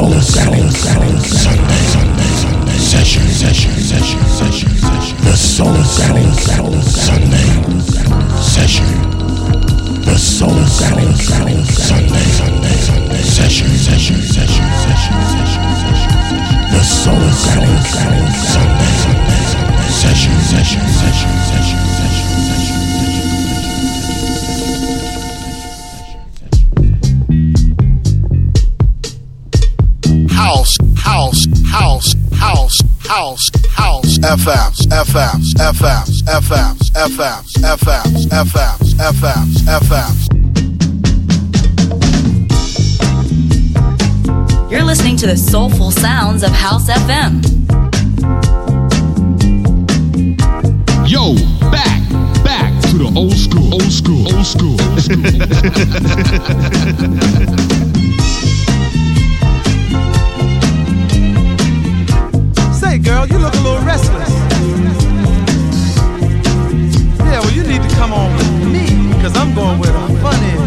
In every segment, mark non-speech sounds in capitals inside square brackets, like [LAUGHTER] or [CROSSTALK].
Soul Soul Sunday Sunday Session Session Session Session Session The Soul Soul Sunday Session The Soul Soul Sunday Sunday Sunday Session Session Session Session Session Session The Soul Soul Sunday Sunday Sunday Session Session Session Session Session Session house, house, house, house, house, house, FMs, FMs, FMs, FMs, FMs, FMs, FMs, FMs, FMs. You're listening to the soulful sounds of House FM. Yo, back, back to the old school, old school, old school, [LAUGHS] Say, girl, you look a little restless. Yeah, well, you need to come on with me, because I'm going where the fun is.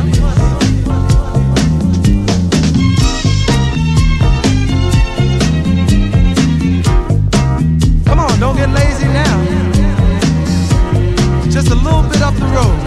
Come on, don't get lazy now. Just a little bit up the road.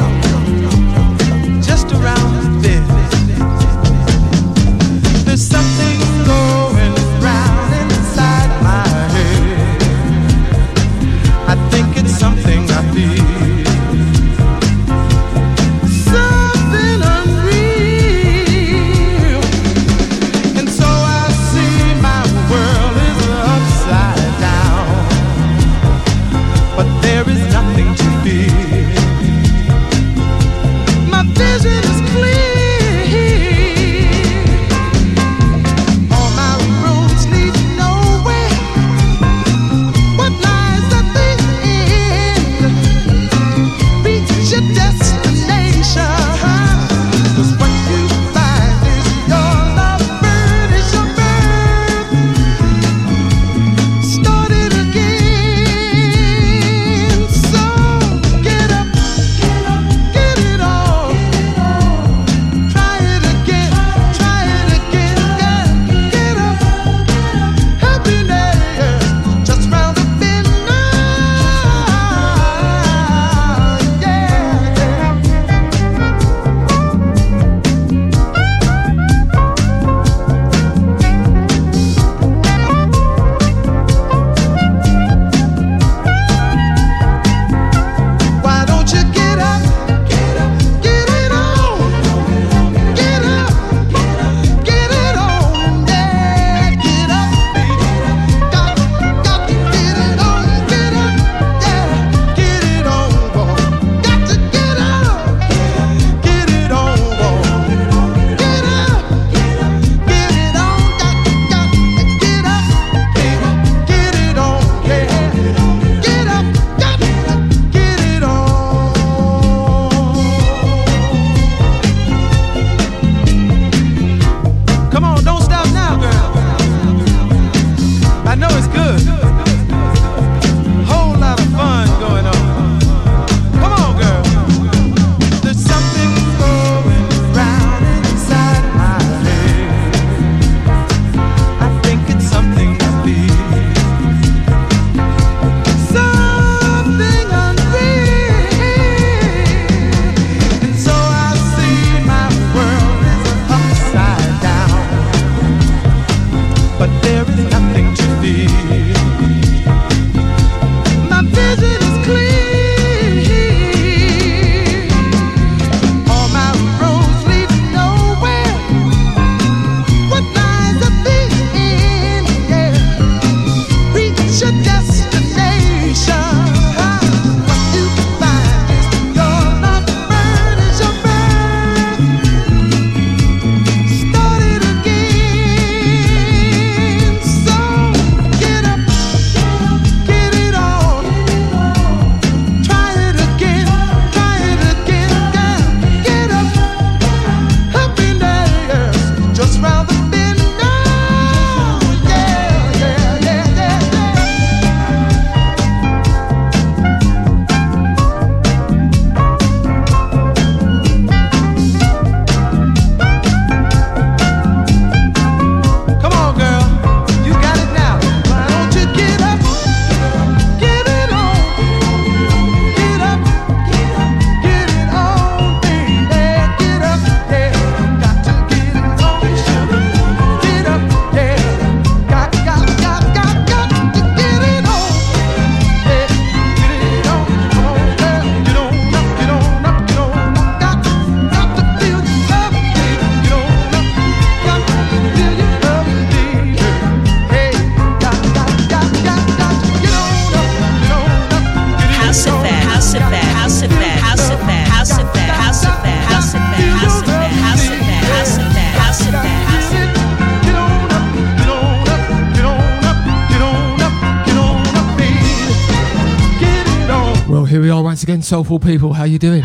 Soulful people. How you doing?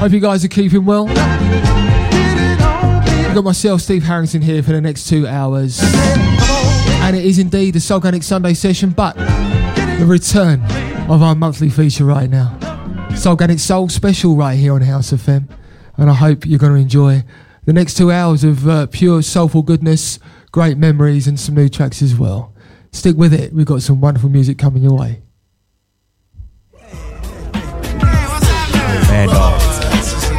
Hope you guys are keeping well. I've got myself, Steve Harrington, here for the next two hours. And it is indeed the Soulganic Sunday session, but the return of our monthly feature right now. Soulganic Soul Special right here on House of FM. And I hope you're going to enjoy the next two hours of uh, pure soulful goodness, great memories, and some new tracks as well. Stick with it, we've got some wonderful music coming your way. Mad Dog.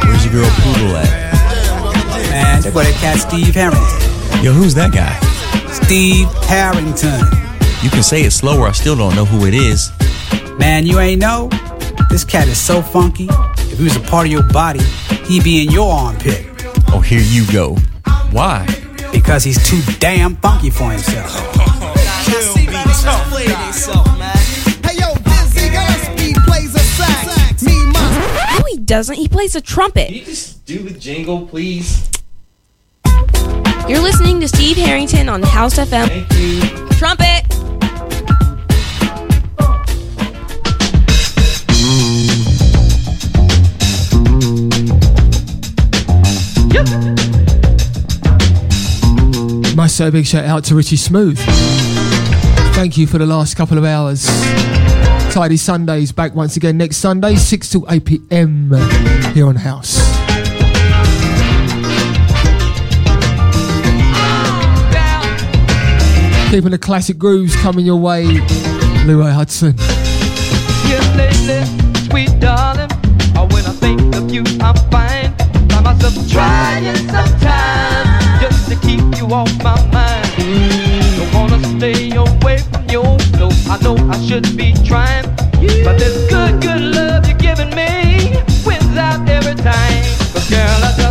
Where's your girl Poodle at? Man, they go that cat Steve Harrington. Yo, who's that guy? Steve Harrington. You can say it slower, I still don't know who it is. Man, you ain't know? This cat is so funky. If he was a part of your body, he'd be in your armpit. Oh, here you go. Why? Because he's too damn funky for himself. No, he doesn't. He plays a trumpet. Can you just do the jingle, please? You're listening to Steve Harrington on House FM. Thank you. Trumpet! Must say a big shout out to Richie Smooth. Thank you for the last couple of hours. Tidy Sundays back once again next Sunday, 6 to 8 pm here on House. Keeping the classic grooves coming your way, Leroy Hutson. Sweet darling. When I think of you, I'm fine. Trying sometimes just to keep you my I know I should be trying. But this good, good love you're giving me wins out every girl, I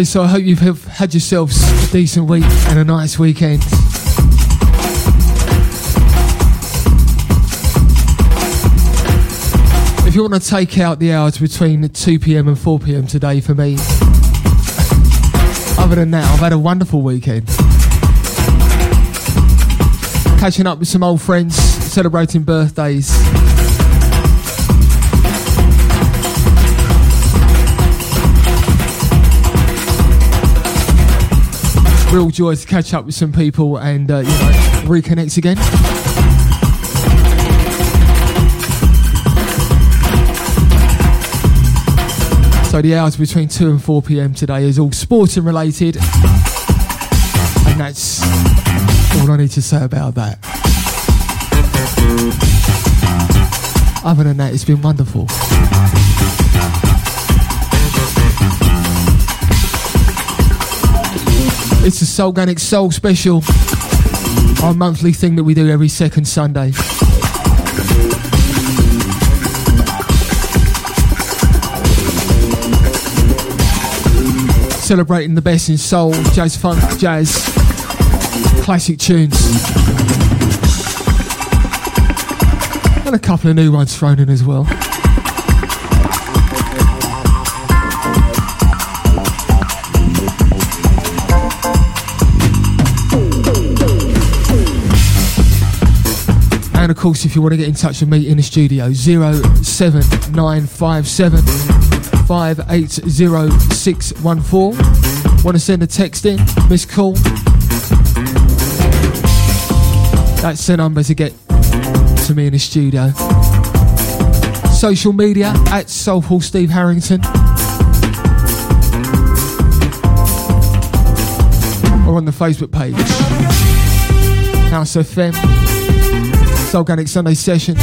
Hey, so I hope you've have had yourselves a decent week and a nice weekend. If you want to take out the hours between 2 pm and 4 pm today for me, other than that, I've had a wonderful weekend. Catching up with some old friends, celebrating birthdays. Real joy to catch up with some people and uh, you know reconnect again. So the hours between 2 and 4 pm today is all sporting related. And that's all I need to say about that. Other than that, it's been wonderful. It's a Soulganic Soul special, our monthly thing that we do every second Sunday. Celebrating the best in soul, jazz funk, jazz, classic tunes. And a couple of new ones thrown in as well. And of course, if you want to get in touch with me in the studio, 07957 580614. Want to send a text in, miss call? That's the number to get to me in the studio. Social media at Soulful Steve Harrington. Or on the Facebook page. House FM. Soulganic Sunday session.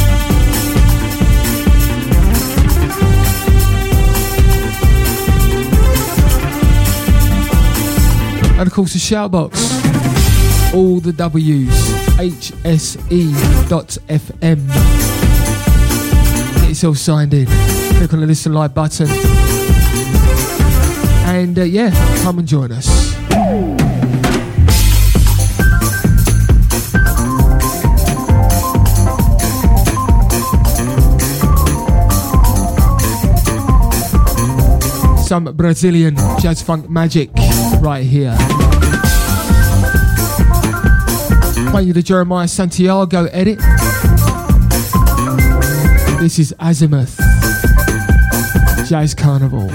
And of course the shoutbox. All the W's. HSE.FM. Get yourself signed in. Click on the listen live button. And uh, yeah, come and join us. Some Brazilian jazz funk magic right here. Playing you the Jeremiah Santiago edit. This is Azymuth Jazz Carnival.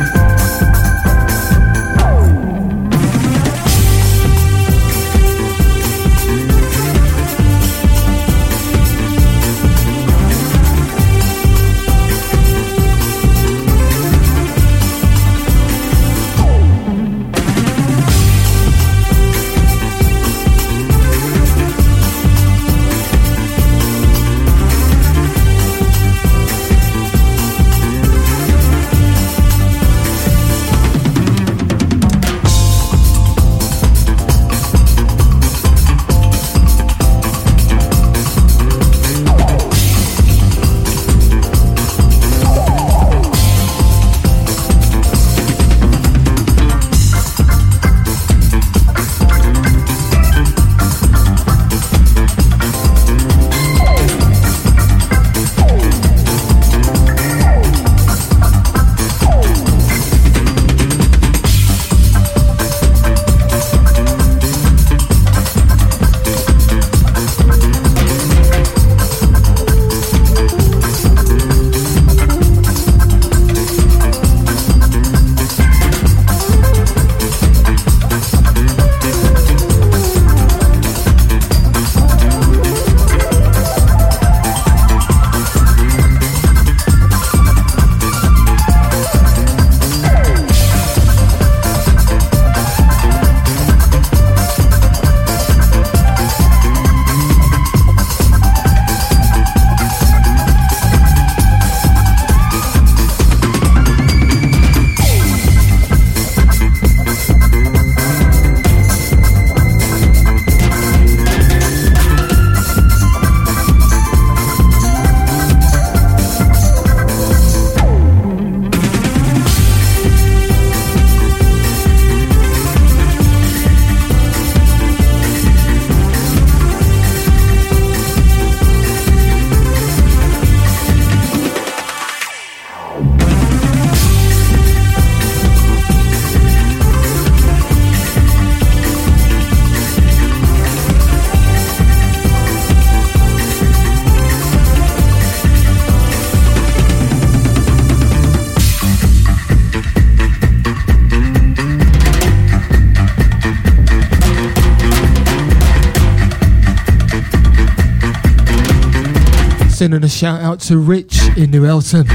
Sending a shout out to Rich in New Eltham.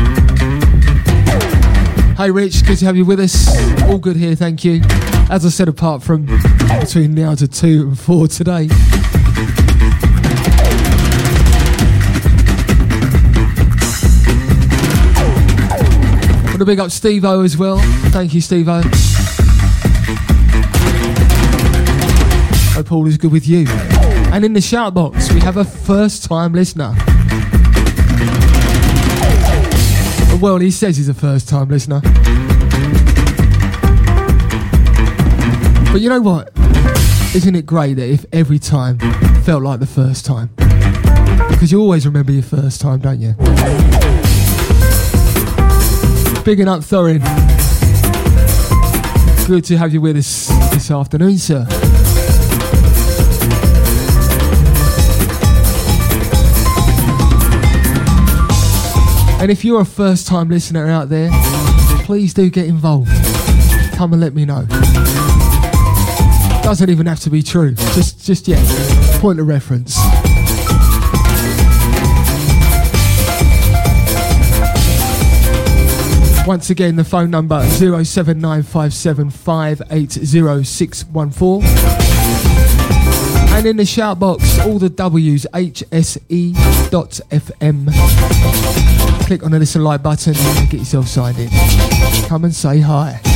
Hey Rich, good to have you with us. All good here, thank you. As I said, apart from between now to 2 and 4 today. Want to big up Steve O as well. Thank you, Steve O. Hope all is good with you. And in the shout box, we have a first time listener. Well, he says he's a first time listener. But you know what? Isn't it great that if every time felt like the first time? Because you always remember your first time, don't you? Bigging up Thorin. Good to have you with us this afternoon, sir. And if you're a first time listener out there, please do get involved. Come and let me know. Doesn't even have to be true. Just just yeah. Point of reference. Once again, the phone number 07957580614. And in the shout box, all the W's, hse.fm. Click on the listen like button and get yourself signed in. Come and say hi.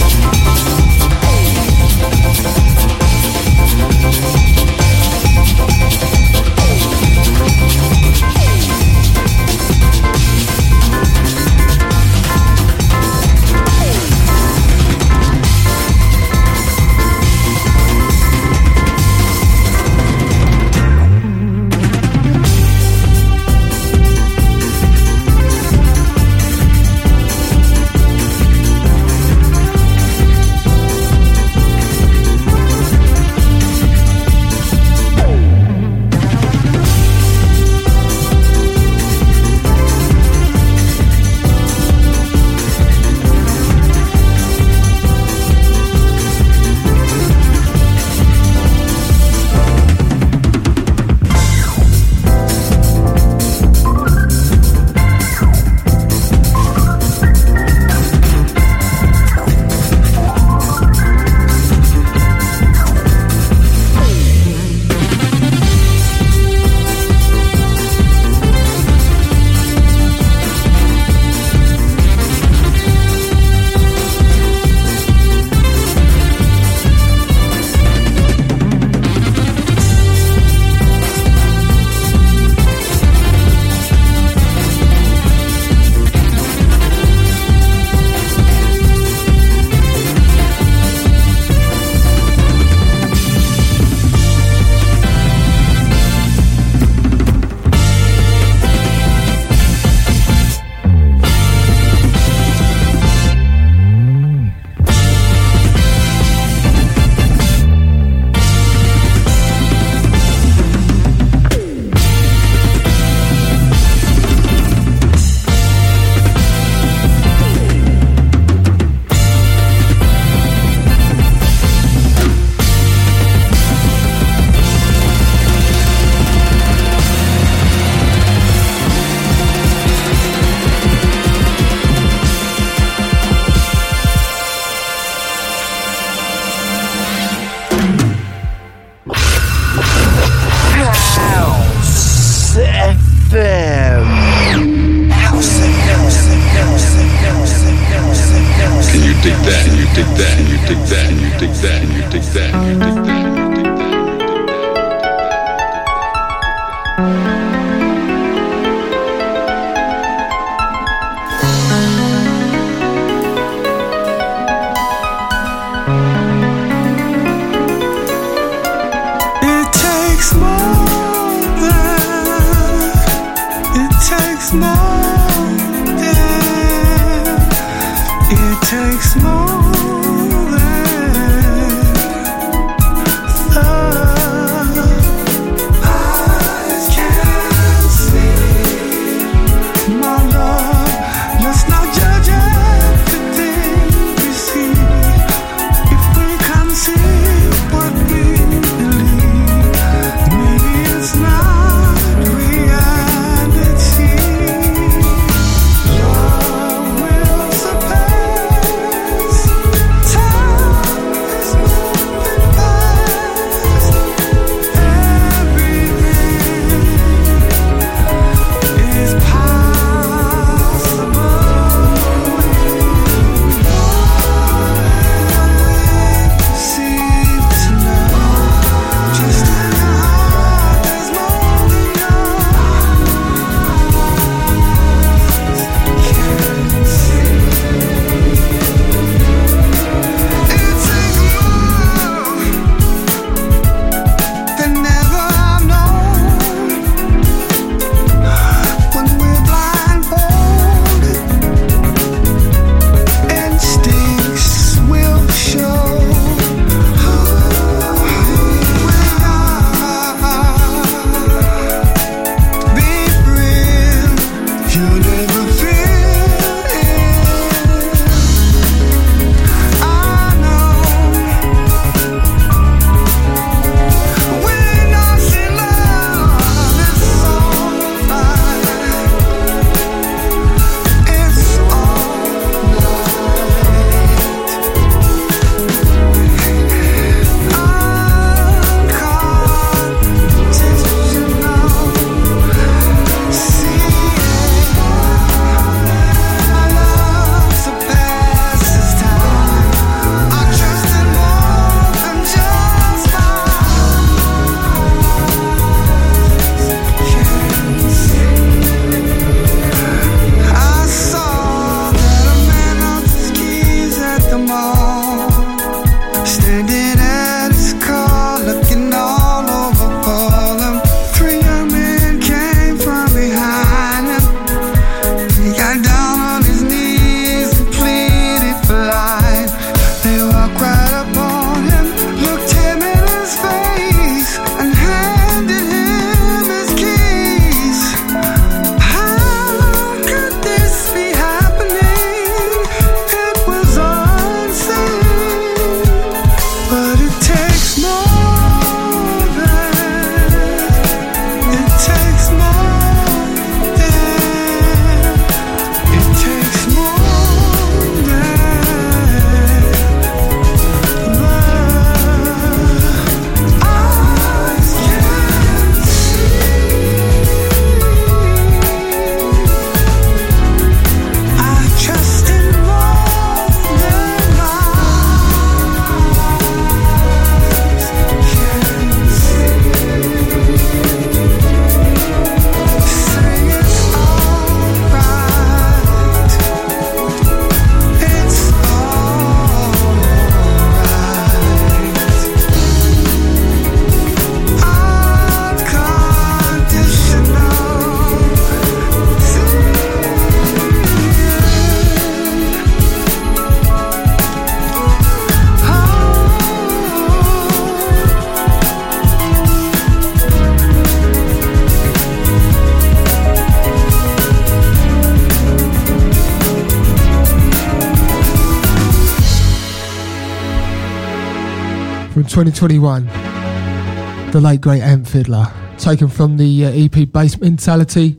2021. The late great Ant Fiddler, taken from the uh, EP Base Mentality.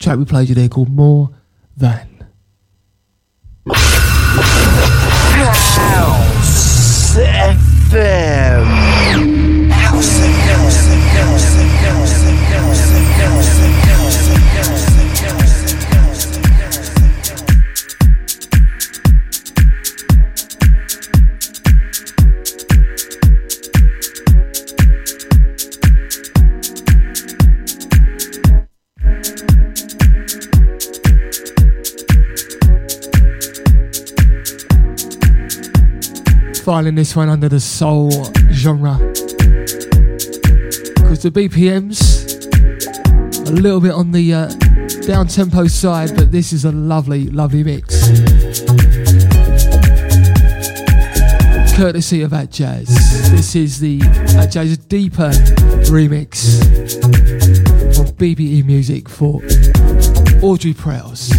Track we played you there called More filing this one under the soul genre. Because the BPM's a little bit on the uh, down tempo side, but this is a lovely, lovely mix. Courtesy of Atjazz. This is the Atjazz Deeper remix of BBE music for Audrey Prowse.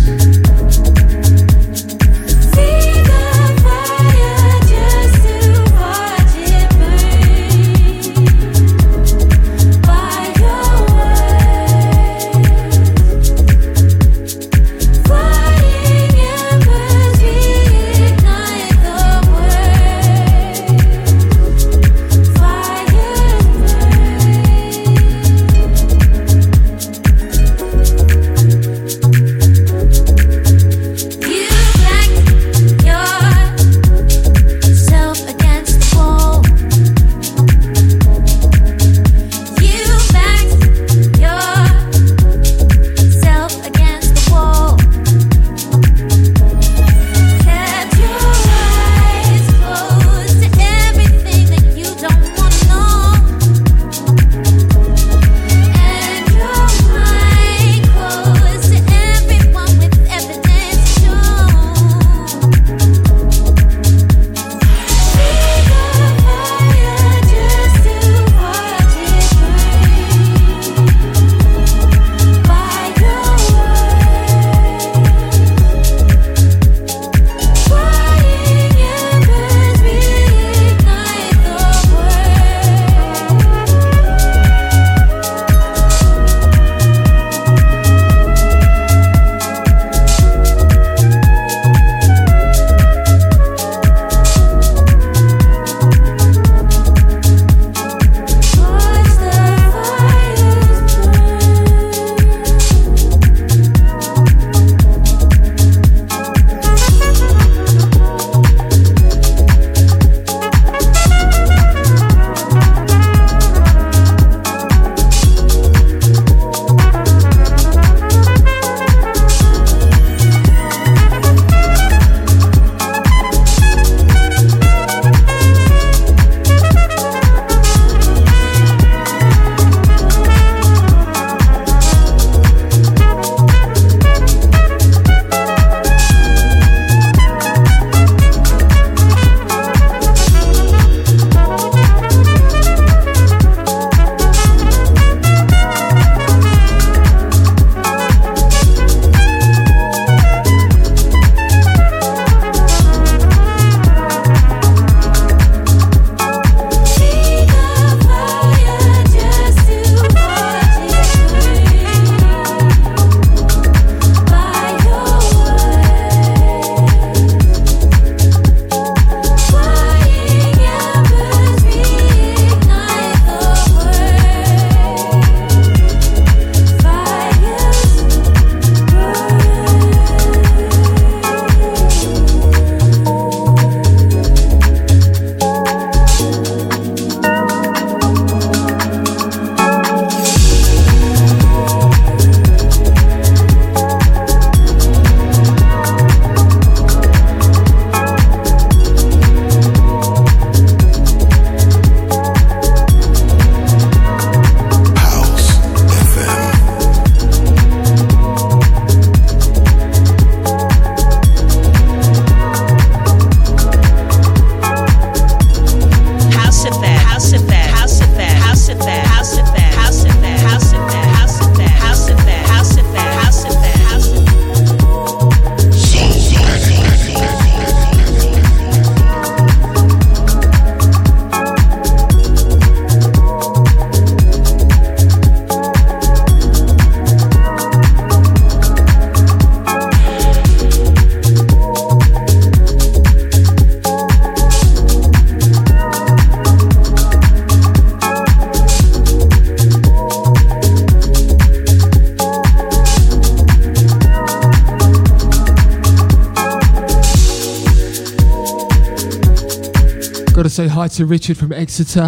To Richard from Exeter.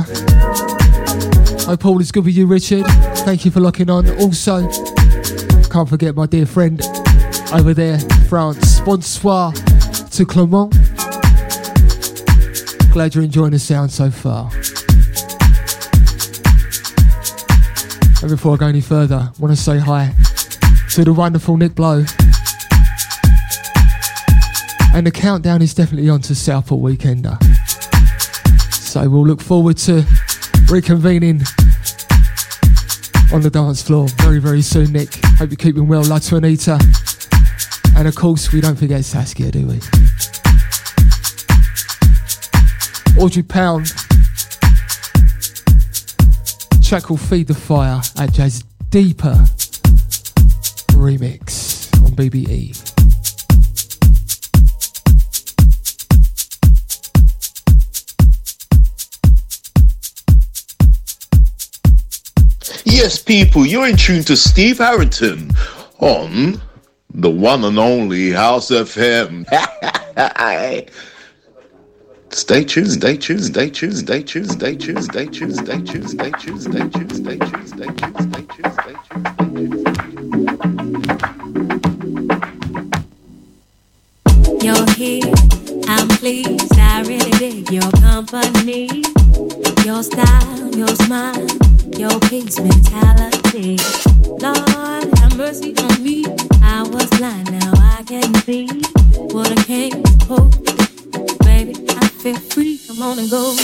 Hope all is good with you, Richard. Thank you for locking on. Also, can't forget my dear friend over there, France. Bonsoir to Clement. Glad you're enjoying the sound so far. And before I go any further, I want to say hi to the wonderful Nick Blow. And the countdown is definitely on to Southport Weekender. So we'll look forward to reconvening on the dance floor very, very soon, Nick. Hope you're keeping well. Love to Anita. And of course, we don't forget Saskia, do we? Audrey Powne. Track will Feed the Fire Atjazz Deeper remix on BBE. People, you're in tune to Steve Harrington on the one and only House FM. Stay tuned, stay tuned, stay tuned, stay tuned, stay tuned, stay tuned, stay tuned, stay tuned, stay tuned, stay tuned, stay tuned, stay tuned, stay tuned. You're here, I'm pleased. I really dig your company, your style, your smile, your peace mentality. Lord, have mercy on me. I was blind, now I can see what I came for. Baby, I feel free. Come on and go.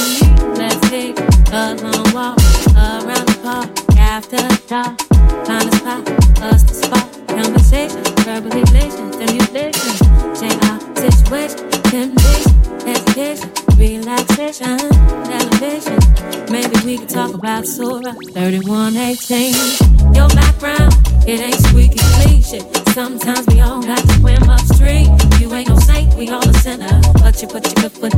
Let's take a long walk around the park after dark. Find a spot, us to spot. Conversation, verbal elation, stimulation. Check our situation, temptation, education, relaxation, elevation. Maybe we could talk about Surah 3118. Your background, it ain't squeaky shit. Sometimes we all got to swim upstream. You ain't no saint, we all a sinner. But you put your good foot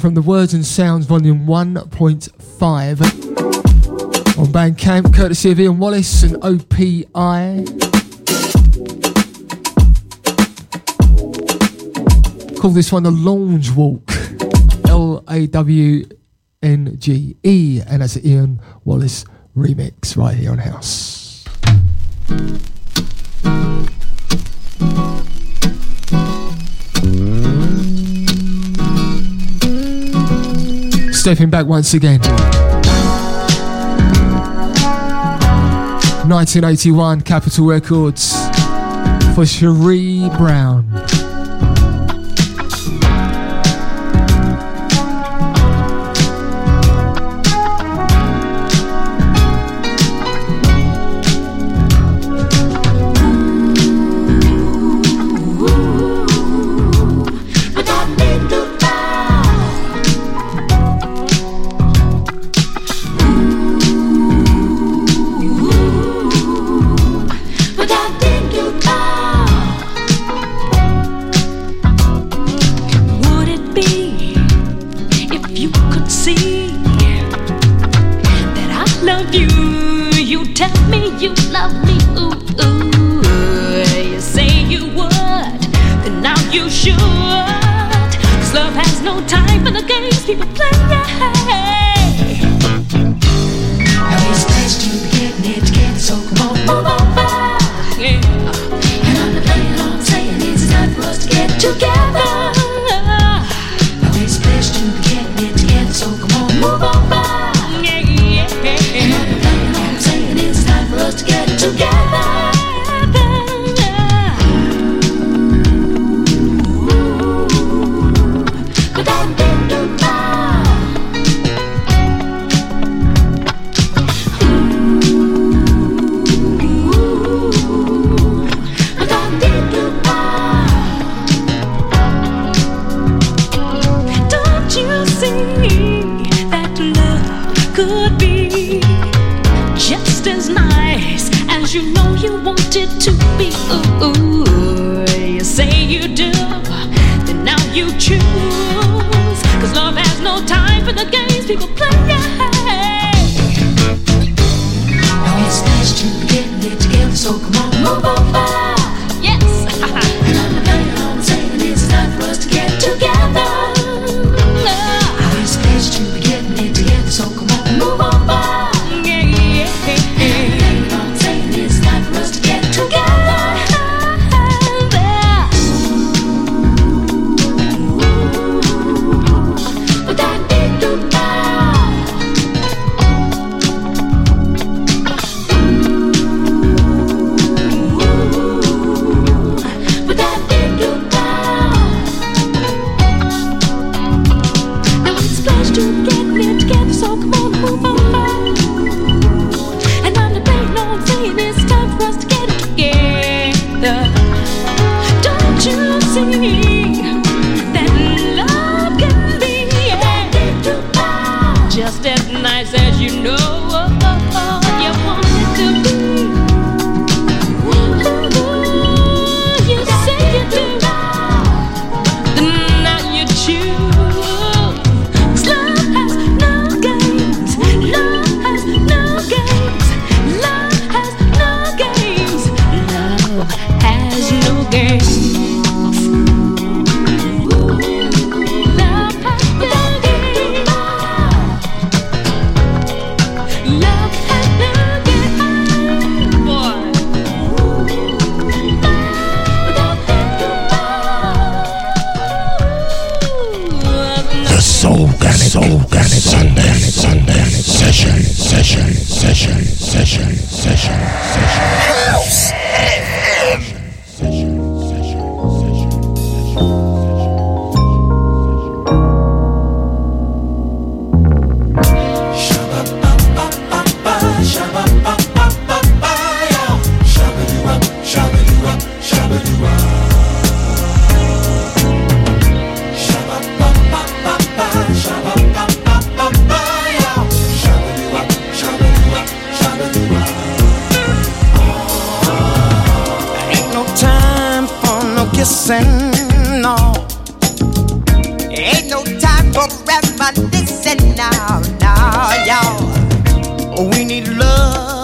from the Words and Sounds Volume 1.5 on Bandcamp, courtesy of Ian Wallace and OPI. Call this one the Lounge Walk, L A W N G E, and that's an Ian Wallace remix right here on House. Stepping back once again. 1981 Capitol Records for Cherie Brown. keep playing.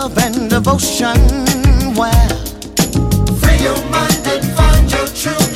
love and devotion. Where free your mind and find your true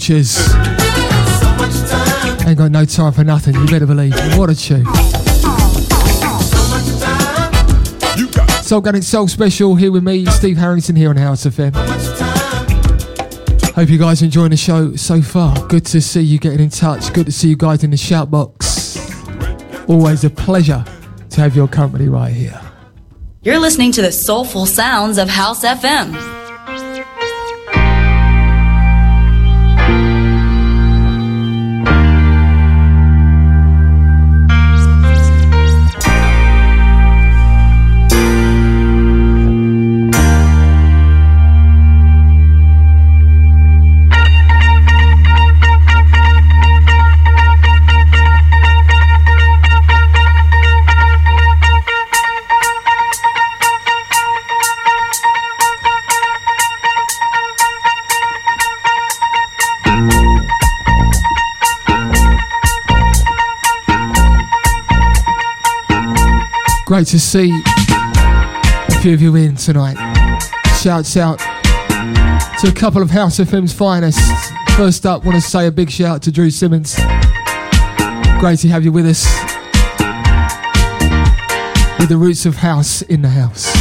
Futures. Ain't got no time for nothing, you better believe. What a tune. Soulganic Soul Special here with me, Steve Harrington here on House FM. Hope you guys are enjoying the show so far. Good to see you getting in touch. Good to see you guys in the shout box. Always a pleasure to have your company right here. You're listening to the soulful sounds of House FM. Great to see a few of you in tonight. Shouts out to a couple of House FM's finest. First up, want to say a big shout out to Drew Simmons. Great to have you with us. With the roots of house in the house.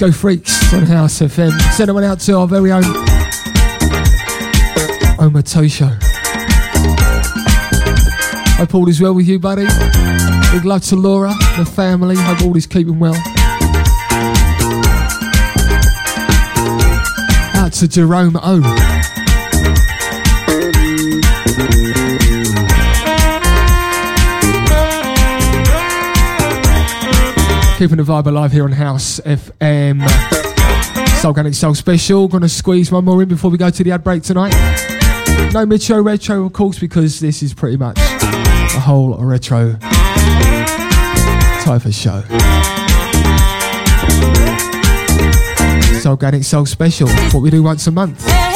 Disco Freaks on House FM. Send one out to our very own Omatosho. Hope all is well with you, buddy. Big love to Laura, the family. Hope all is keeping well. Out to Jerome O. keeping the vibe alive here on House FM. Soulganic Soul Special. Gonna squeeze one more in before we go to the ad break tonight. No mid show retro, of course, because this is pretty much a whole retro type of show. Soulganic Soul Special. What we do once a month.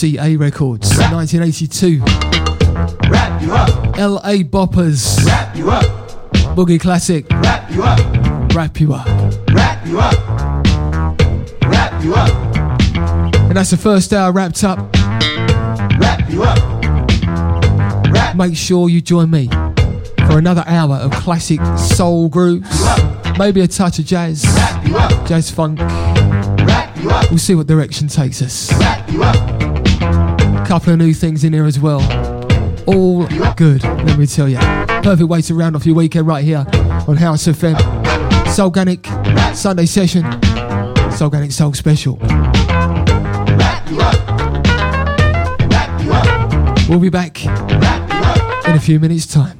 RCA Records, 1982. Wrap you up, LA Boppers, wrap you up, Boogie Classic, wrap you up, Wrap You Up. wrap you up, wrap you up, And that's the first hour wrapped up. wrap you up, Make sure you join me for another hour of classic soul grooves, maybe a touch of jazz, jazz funk. We'll see what direction takes us. Couple of new things in here as well. All good, let me tell you. Perfect way to round off your weekend right here on House of FM. Soulganic Sunday session. Soulganic Soul Special. We'll be back in a few minutes' time.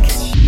week.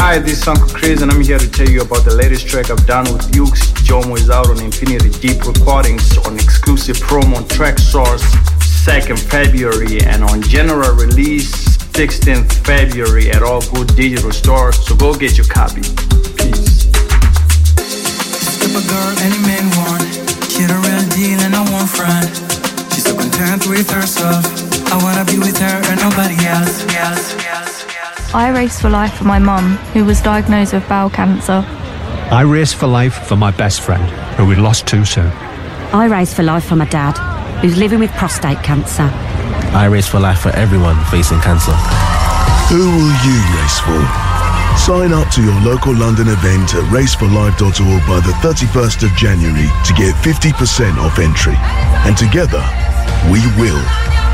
Hi, this is Uncle Chris, and I'm here to tell you about the latest track I've done with Ukes. Jomo is out on Infinity Deep Recordings on exclusive promo on Traxsource 2nd February and on general release 16th February at all good digital stores. So go get your copy. Peace. A girl any man want, the real deal and I want front. She's so content with herself. I wanna be with her and nobody else. else, else. I race for life for my mum, who was diagnosed with bowel cancer. I race for life for my best friend, who we lost too soon. I race for life for my dad, who's living with prostate cancer. I race for life for everyone facing cancer. Who will you race for? Sign up to your local London event at raceforlife.org by the 31st of January to get 50% off entry. And together, we will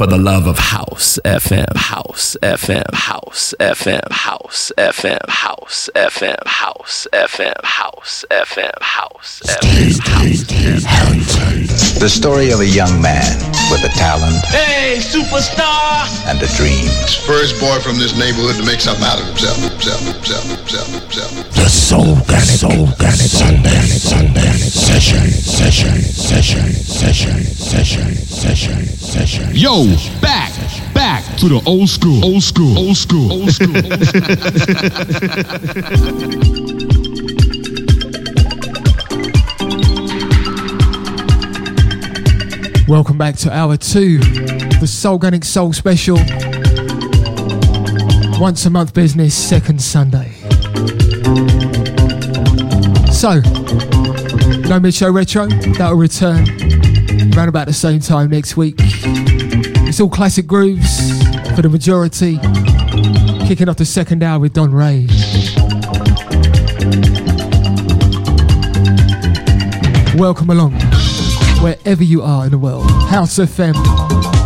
for the love of house FM, house FM, house FM, house FM, house FM, house FM, house FM, house FM. House FM. The story of a young man with a talent Hey, superstar! and a dream. First boy from this neighborhood to make something out of himself, himself, himself, himself, himself. The Soulganic, Soul Organic Sunday, Sunday session, session, session, session, session, session, session. Yo, back, back to the old school, old school, old school, [LAUGHS] old school. [LAUGHS] Welcome back to hour two, the Soulganic Soul Special. Once a month business, second Sunday. So, No Mid Show Retro, that'll return around about the same time next week. It's all classic grooves for the majority. Kicking off the second hour with Don Ray. Welcome along, wherever you are in the world. House FM.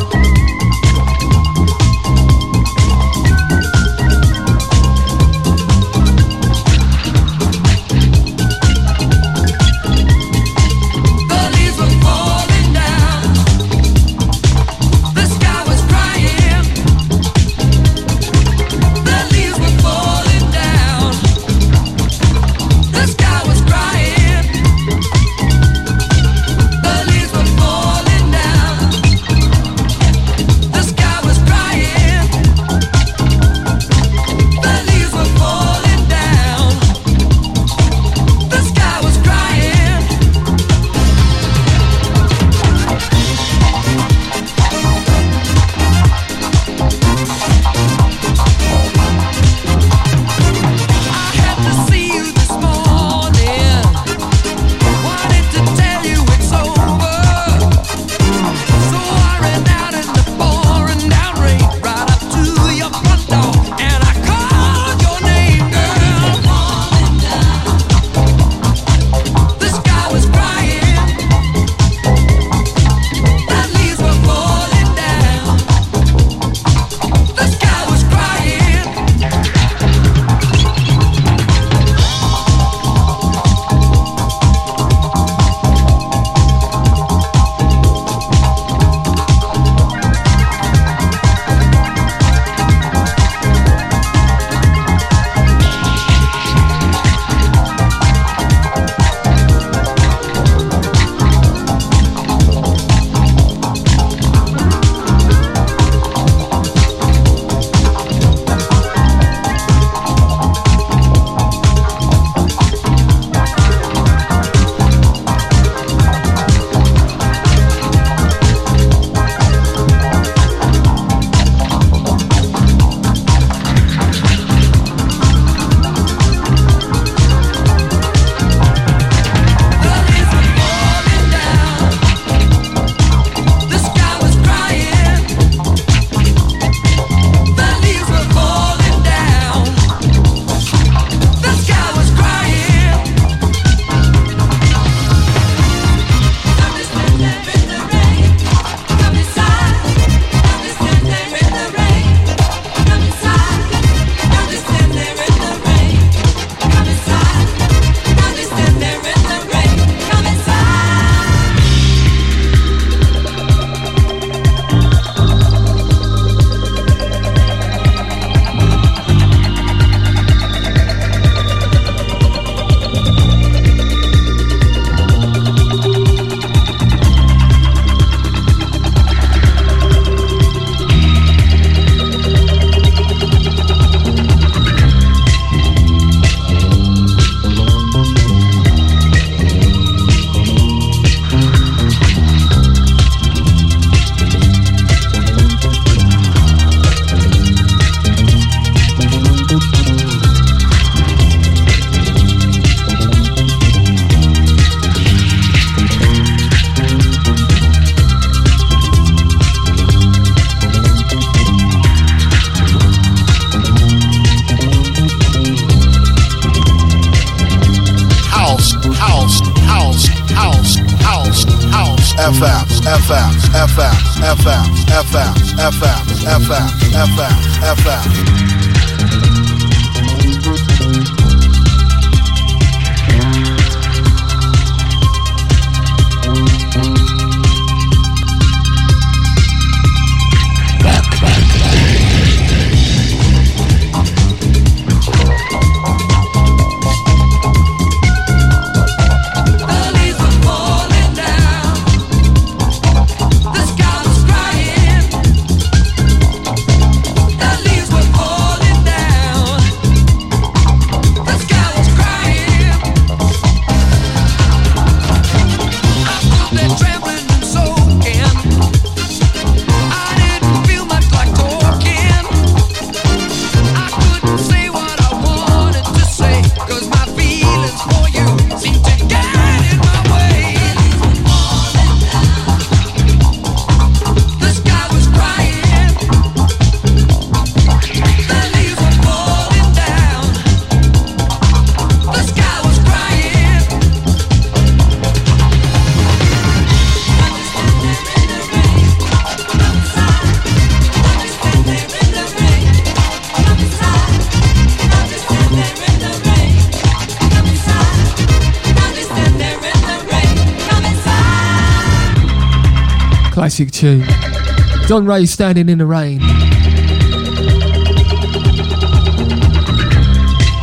Don Ray standing in the rain.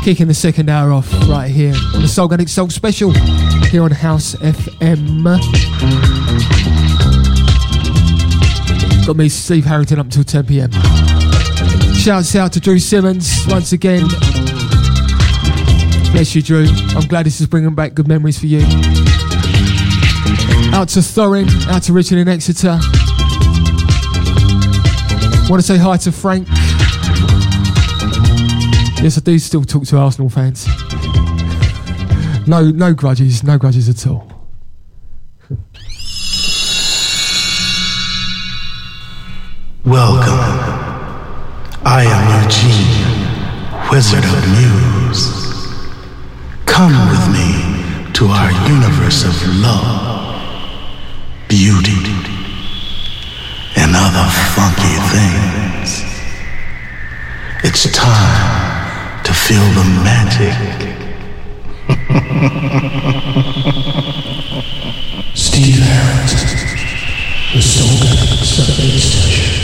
Kicking the second hour off right here on the Soulganic Soul Special here on House FM. Got me, Steve Harrington, up until 10 pm. Shouts out to Drew Simmons once again. Bless you, Drew. I'm glad this is bringing back good memories for you. Out to Thorin, out to Richard in Exeter. Want to say hi to Frank. Yes, I do still talk to Arsenal fans. No, no grudges, no grudges at all. Welcome. I am Eugene, Wizard of Muse. Come with me to our universe of love, beauty, and other funky things. It's time to feel the magic. [LAUGHS] Steve Harrington, the Soul Station.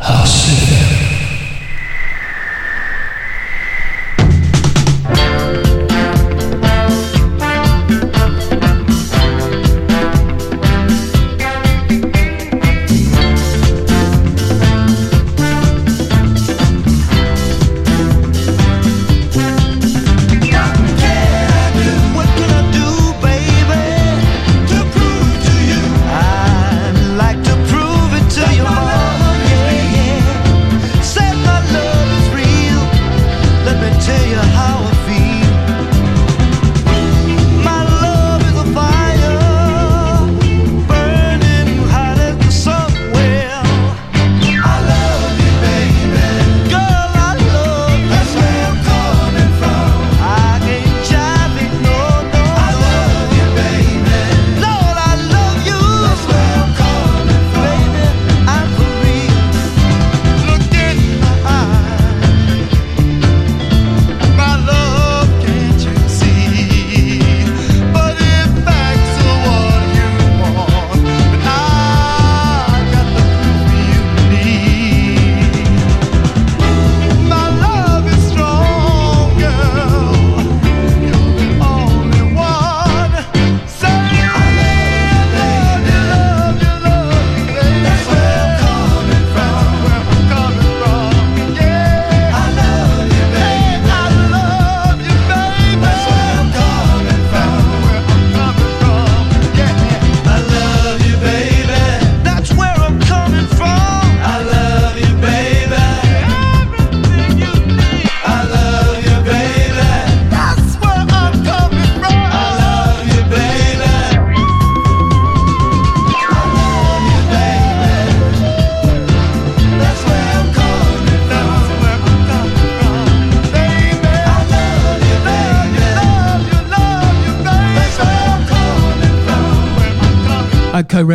House FM.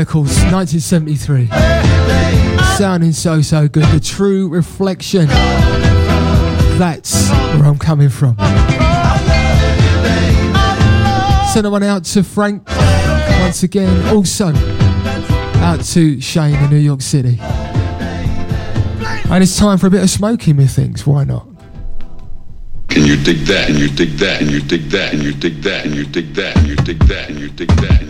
Records, 1973. Sounding so, so good. The true reflection. That's where I'm coming from. Send one out to Frank once again. Also, out to Shane in New York City. And it's time for a bit of smoking, methinks. Why not? Can you dig that? And you dig that? And you dig that? And you dig that? And you dig that? And you dig that? And you dig that?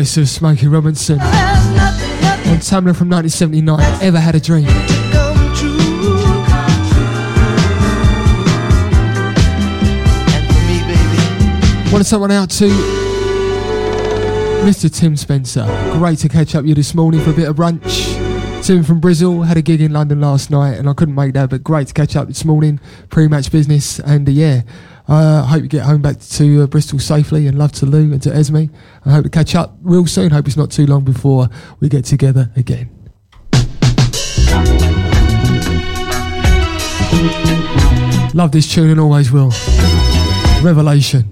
Voice of Smokey Robinson. On Tamla from 1979. Ever had a dream? Want to send one out to Mr. Tim Spencer. Great to catch up with you this morning for a bit of brunch. Tim from Brazil had a gig in London last night and I couldn't make that, but great to catch up this morning. Pre match business and uh, yeah. I uh, hope you get home back to uh, Bristol safely and love to Lou and to Esme. I hope to catch up real soon. Hope it's not too long before we get together again. Love this tune and always will. Revelation.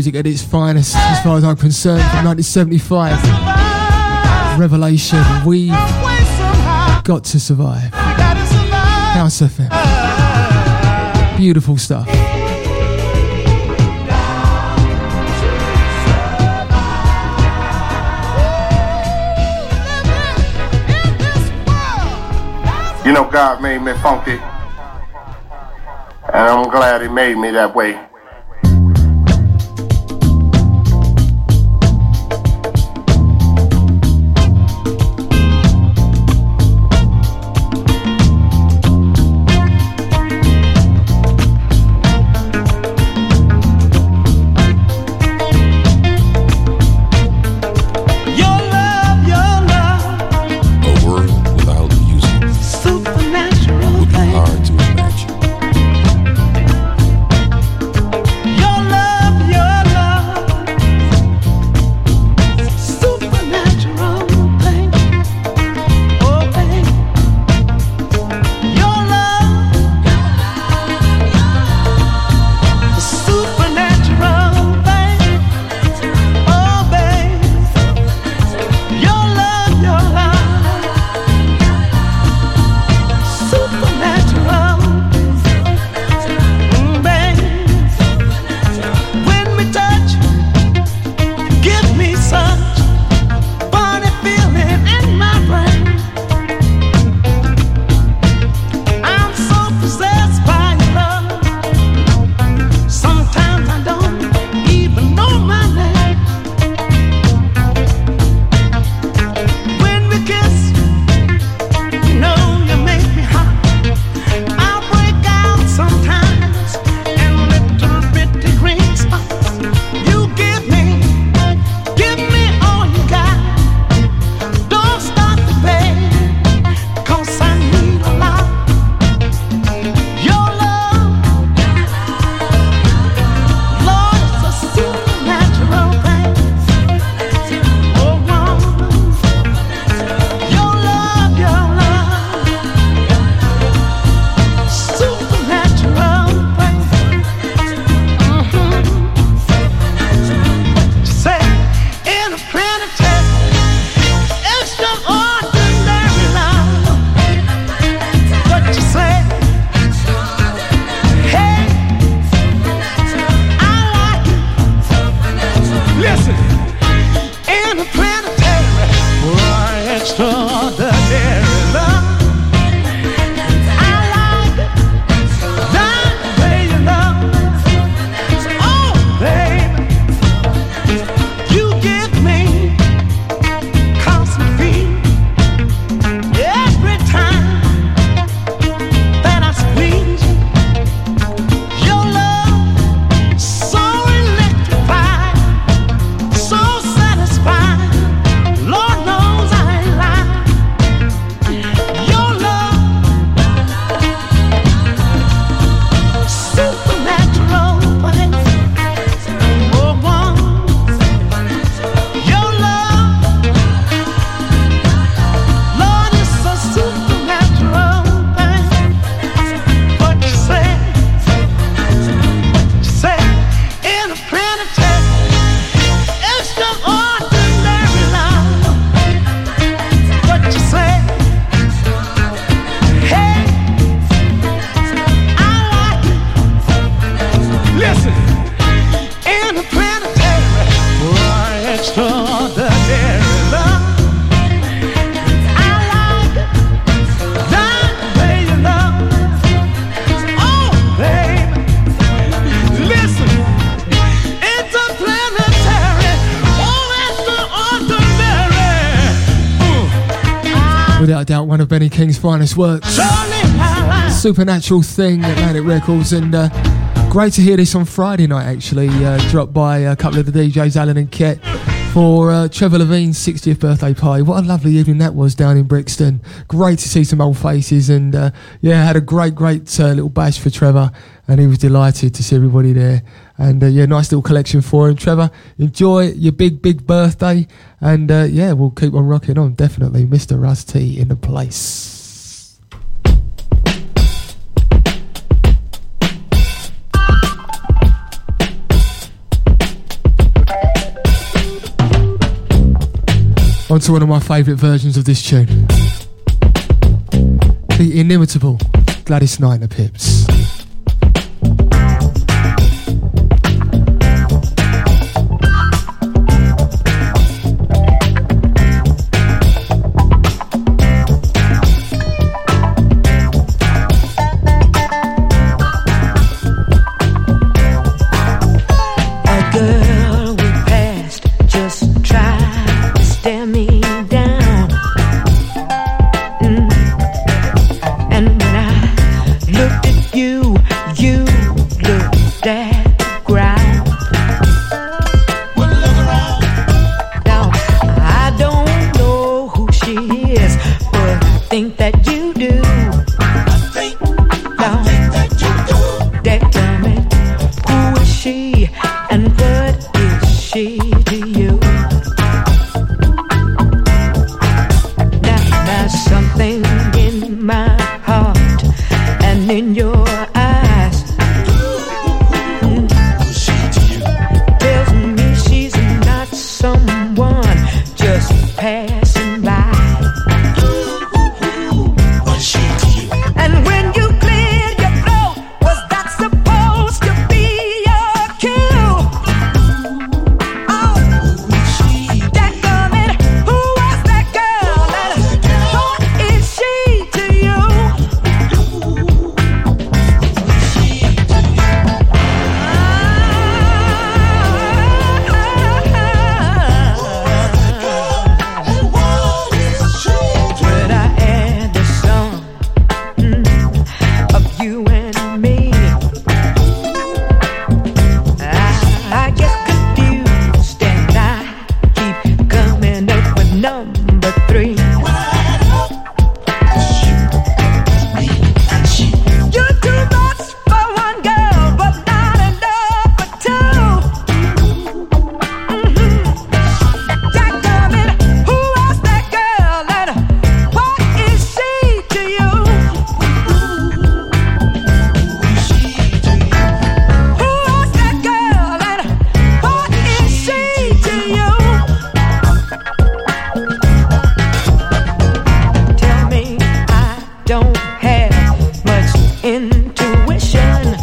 Music at its finest, as far as I'm concerned, from 1975. Revelation, we've got to survive. House FM. Beautiful stuff. You know, God made me funky. And I'm glad He made me that way. Without doubt, one of Benny King's finest works. Supernatural Thing, at Atlantic Records, and uh, great to hear this on Friday night actually. Uh, dropped by a couple of the DJs, Alan and Ket, for uh, Trevor Levine's 60th birthday party. What a lovely evening that was down in Brixton. Great to see some old faces, and uh, yeah, had a great, great uh, little bash for Trevor, and he was delighted to see everybody there. And uh, yeah, nice little collection for him. Trevor, enjoy your big, big birthday, and uh, yeah, we'll keep on rocking on, definitely. Mr. Russ T in the place. onto one of my favourite versions of this tune. The inimitable Gladys Knight and the Pips. Have much intuition.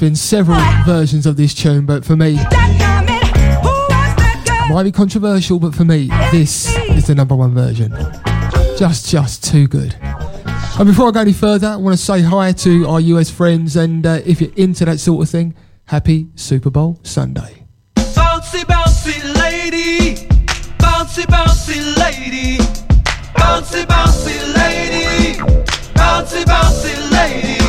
been several versions of this tune, but for me, it might be controversial, but for me, this is the number one version. Just, just too good. And before I go any further, I want to say hi to our US friends, and uh, if you're into that sort of thing, happy Super Bowl Sunday. Bouncy, bouncy lady, bouncy, bouncy lady, bouncy, bouncy lady, bouncy, bouncy lady.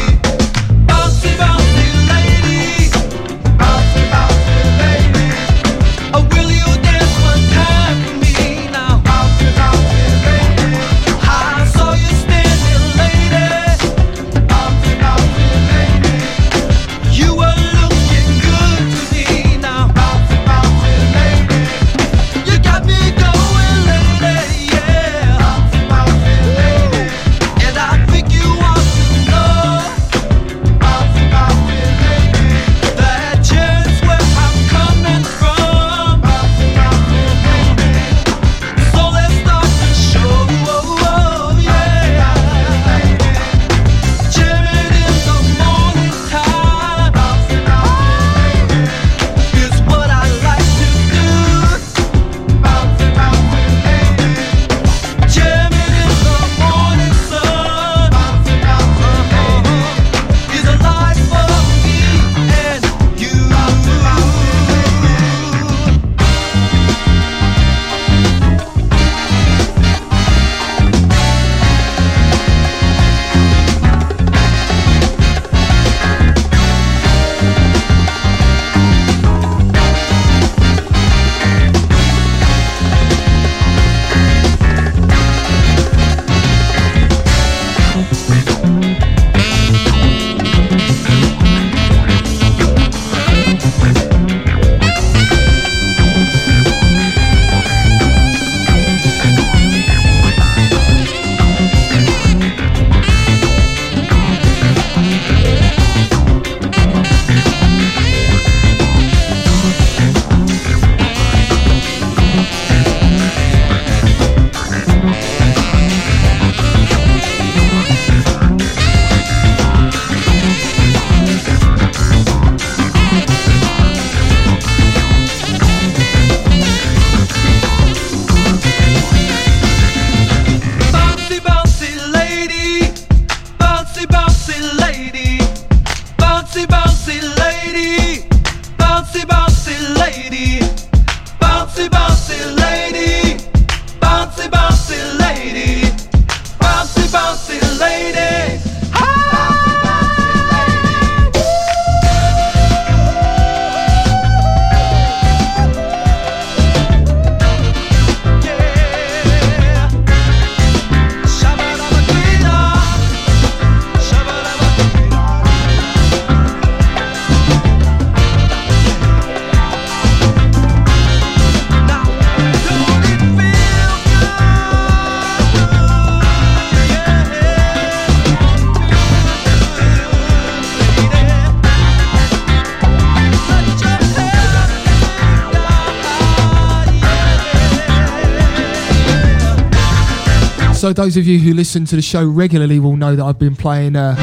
Those of you who listen to the show regularly will know that I've been playing a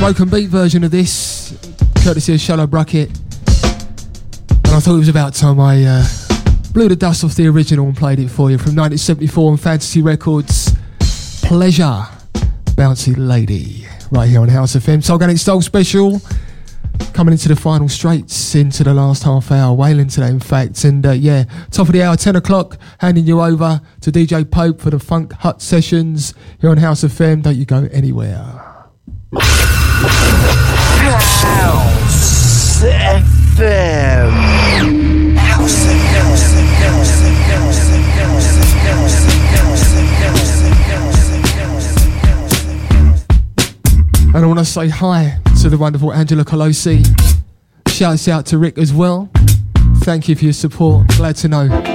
broken beat version of this, courtesy of Shallow Bracket. And I thought it was about time I uh, blew the dust off the original and played it for you from 1974 on Fantasy Records. Pleasure, Bouncy Lady, right here on House FM. Soulganic Soul Special. Coming into the final straights into the last half hour, wailing today, in fact. And uh, yeah, top of the hour, 10 o'clock, handing you over to DJ Pope for the Funk Hut sessions here on House of FM. Don't you go anywhere. House FM. House And I want to say hi to the wonderful Angela Colosi. Shouts out to Rick as well. Thank you for your support. Glad to know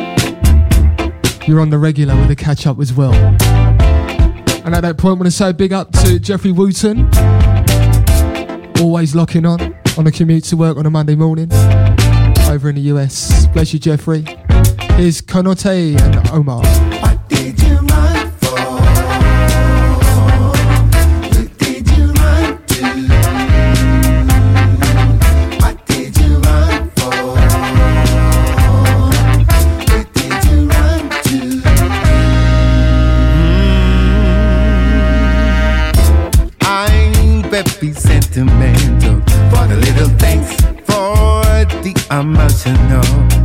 you're on the regular with a catch up as well. And at that point, I want to say a big up to Jeffrey Wooten. Always locking on on the commute to work on a Monday morning over in the US. Bless you, Jeffrey. Here's Cotonete and Omar. Sentimental for the little things, for the emotional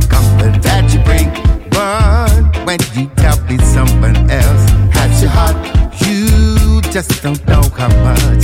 comfort that you bring. But when you tell me someone else has your heart, you just don't know how much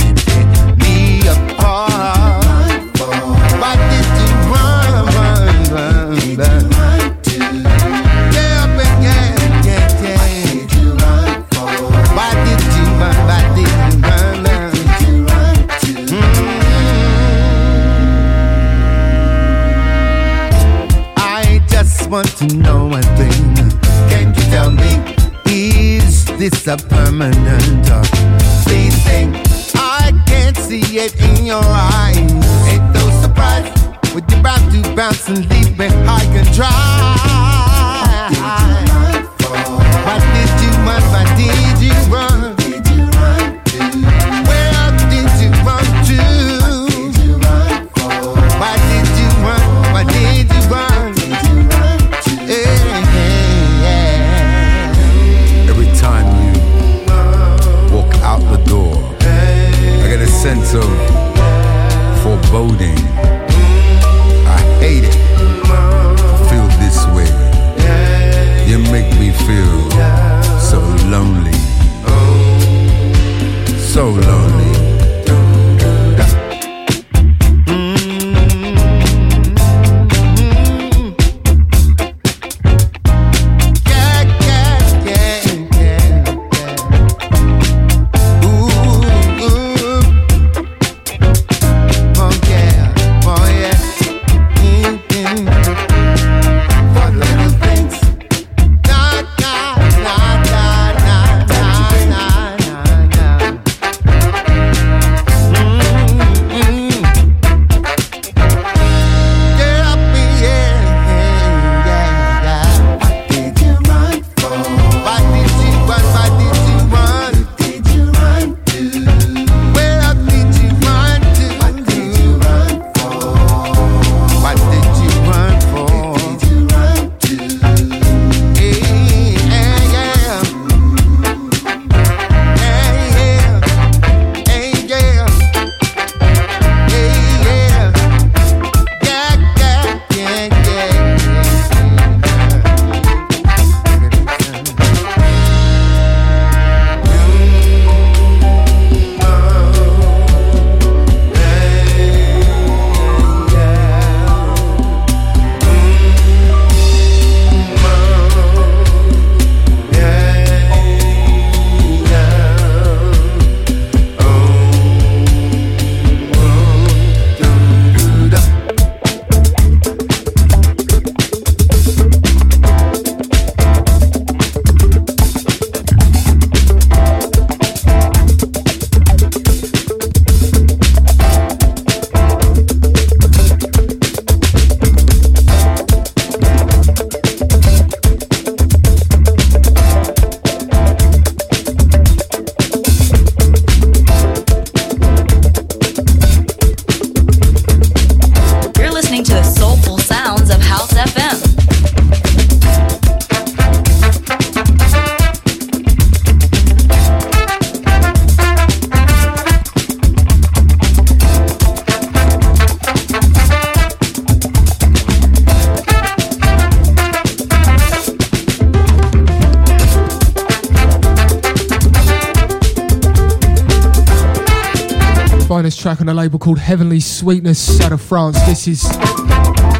label called Heavenly Sweetness out of France. This is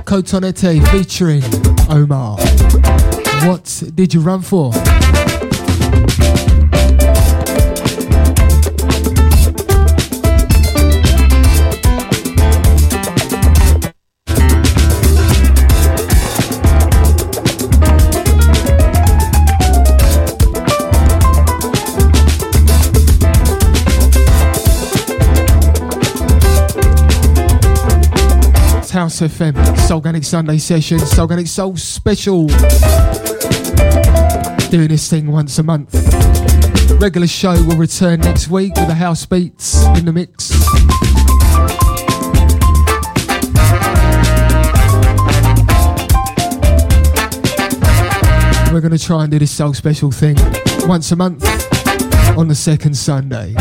Cotonete featuring Omar. What did you run for? House FM, Soulganic Sunday session, Soulganic Soul special. Doing this thing once a month. Regular show will return next week with the house beats in the mix. We're going to try and do this soul special thing once a month on the second Sunday.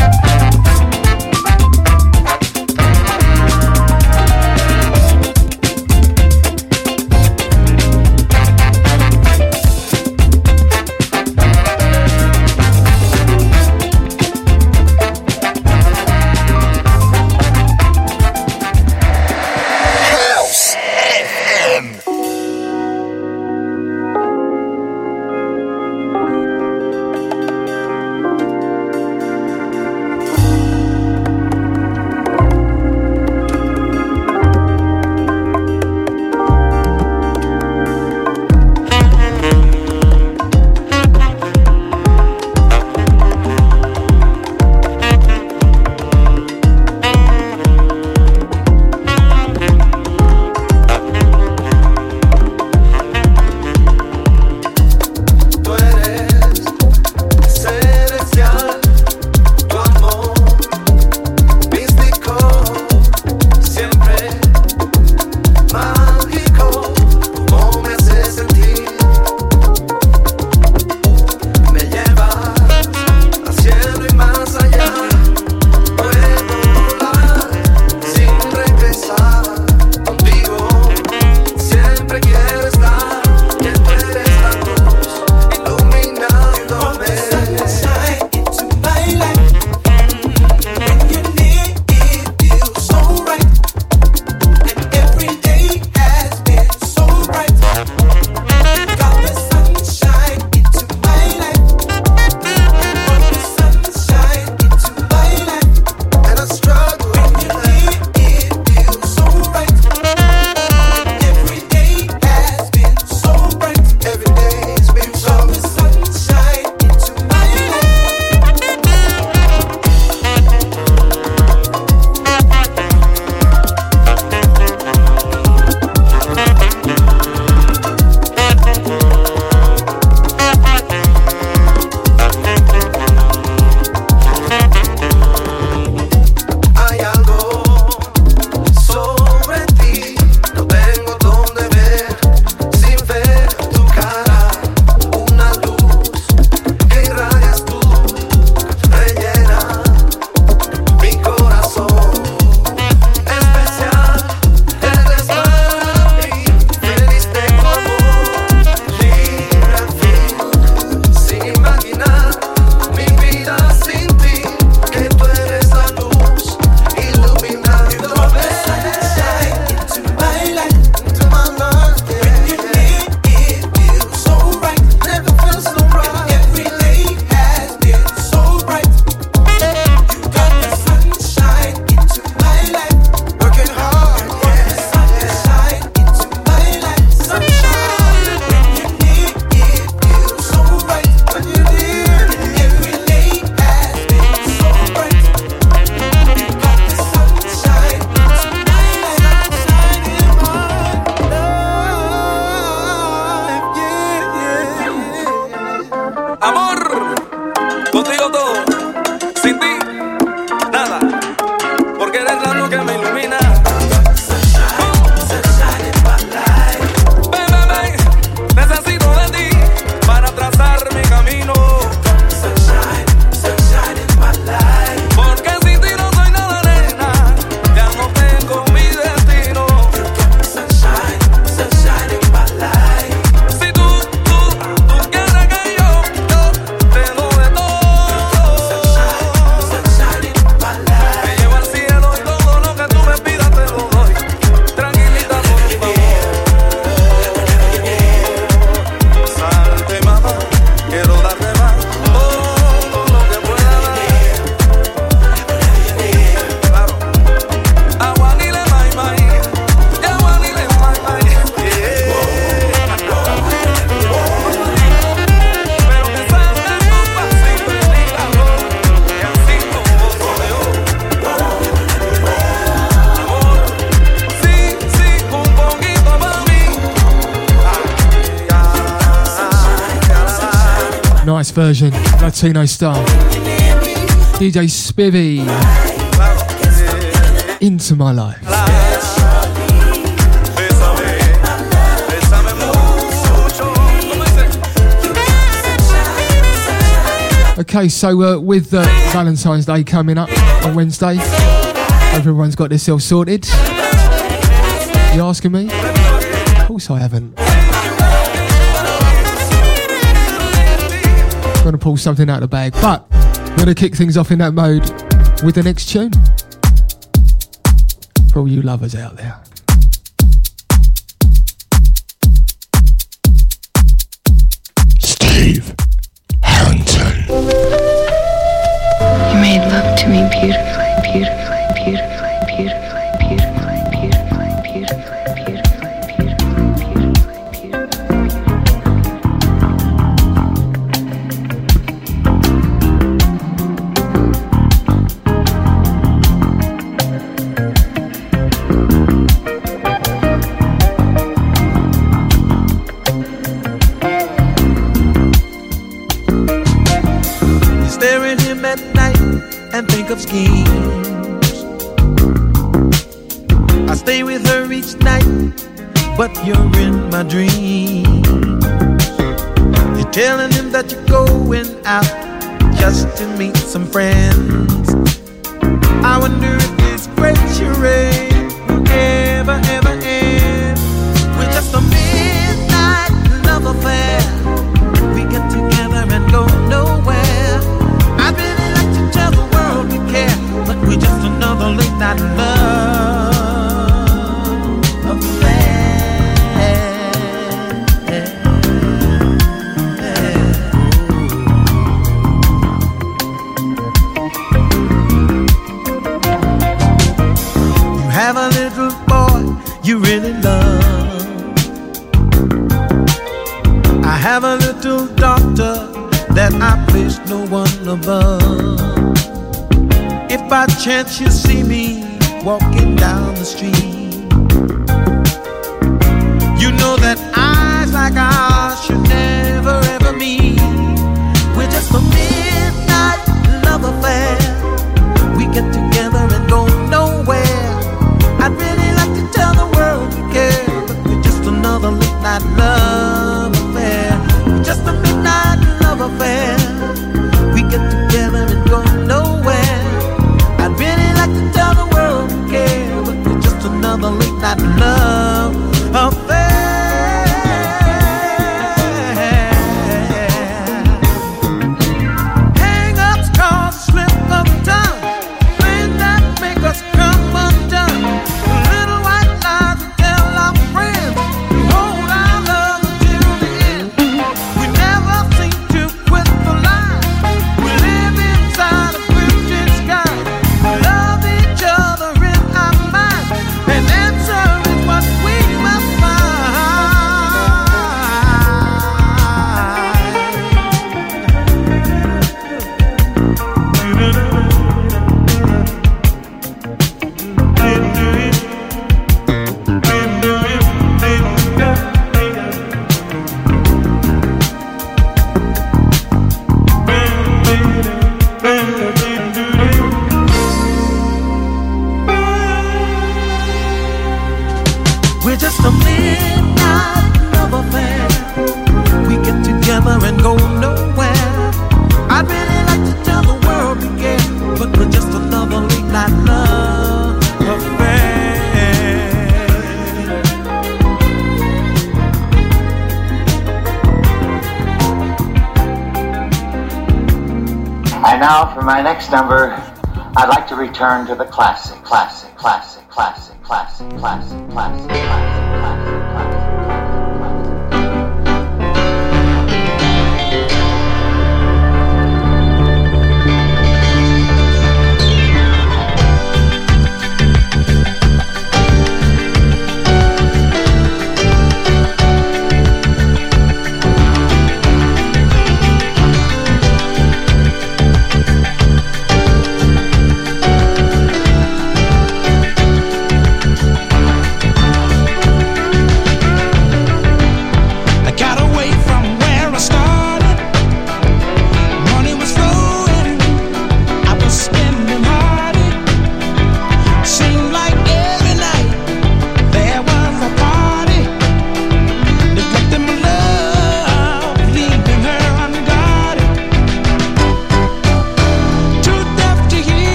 Latino star, DJ Spivvy, into my life. Okay, so uh, with uh, Valentine's Day coming up on Wednesday, everyone's got themselves sorted. You asking me? Of course I haven't. trying to pull something out of the bag. But we're going to kick things off in that mode with the next tune. For all you lovers out there. chance you see me walking down the street. class.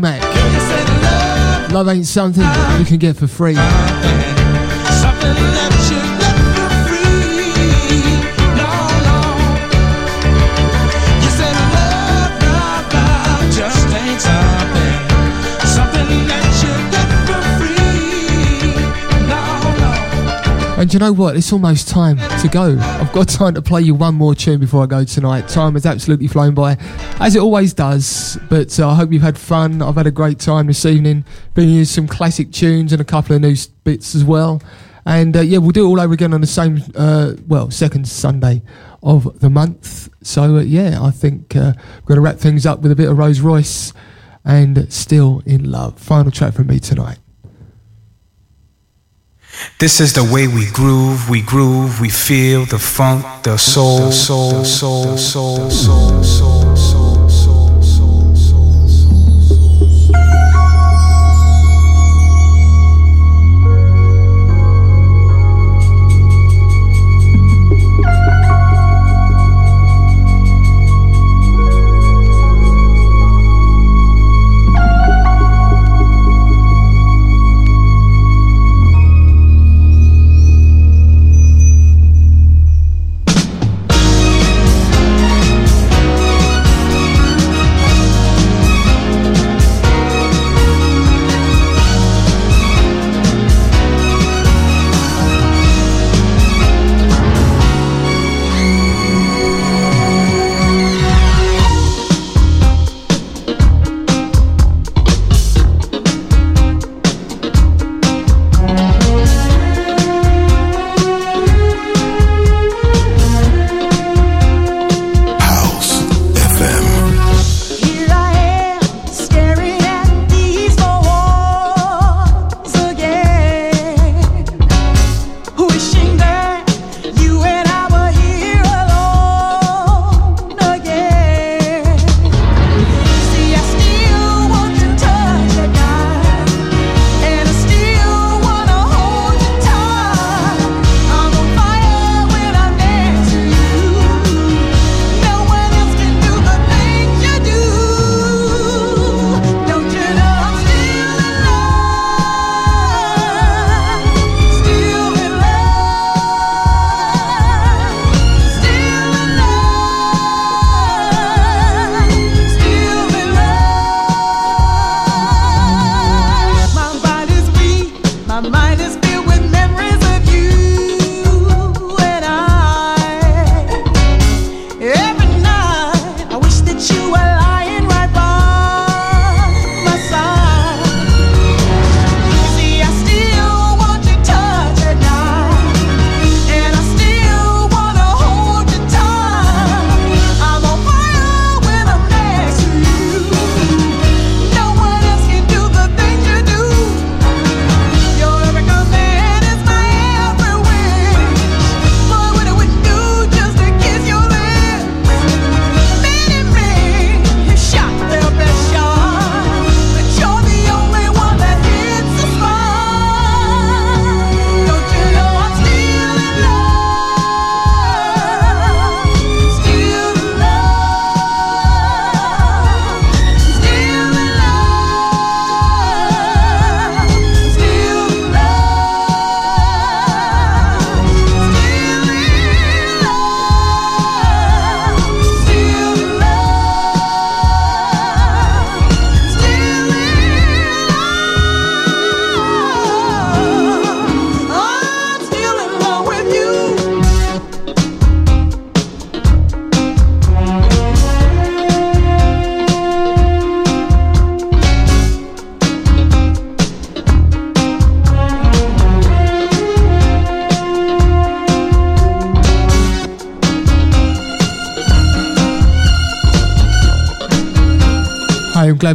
No. You said love, love, ain't something. You get for free. And you know what? It's almost time to go. I've got time to play you one more tune before I go tonight. Time has absolutely flown by, as it always does. But uh, I hope you've had fun. I've had a great time this evening, bringing you some classic tunes and a couple of new bits as well. And uh, yeah, we'll do it all over again on the same, uh, well, second Sunday of the month. So uh, yeah, I think uh, we're going to wrap things up with a bit of Rose Royce and Still in Love. Final track from me tonight. This is the way we groove, we groove, we feel the funk, the soul, soul, soul, soul, soul, soul, soul,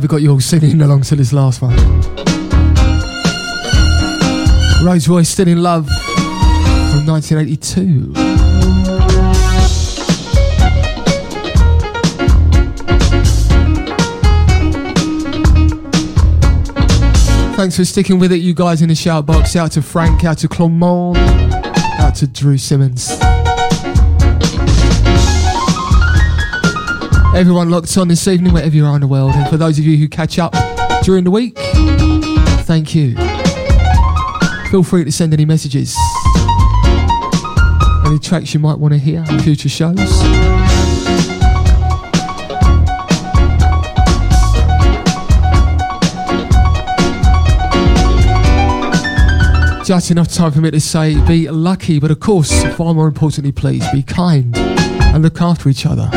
we got you all singing along to this last one. Rose Royce, Still in Love from 1982. Thanks for sticking with it, you guys in the shout box. Out to Frank, out to Clonmont, out to Drew Simmons. Everyone locked on this evening, wherever you are in the world. And for those of you who catch up during the week, thank you. Feel free to send any messages. Any tracks you might want to hear in future shows. Just enough time for me to say be lucky, but of course, far more importantly, please be kind and look after each other.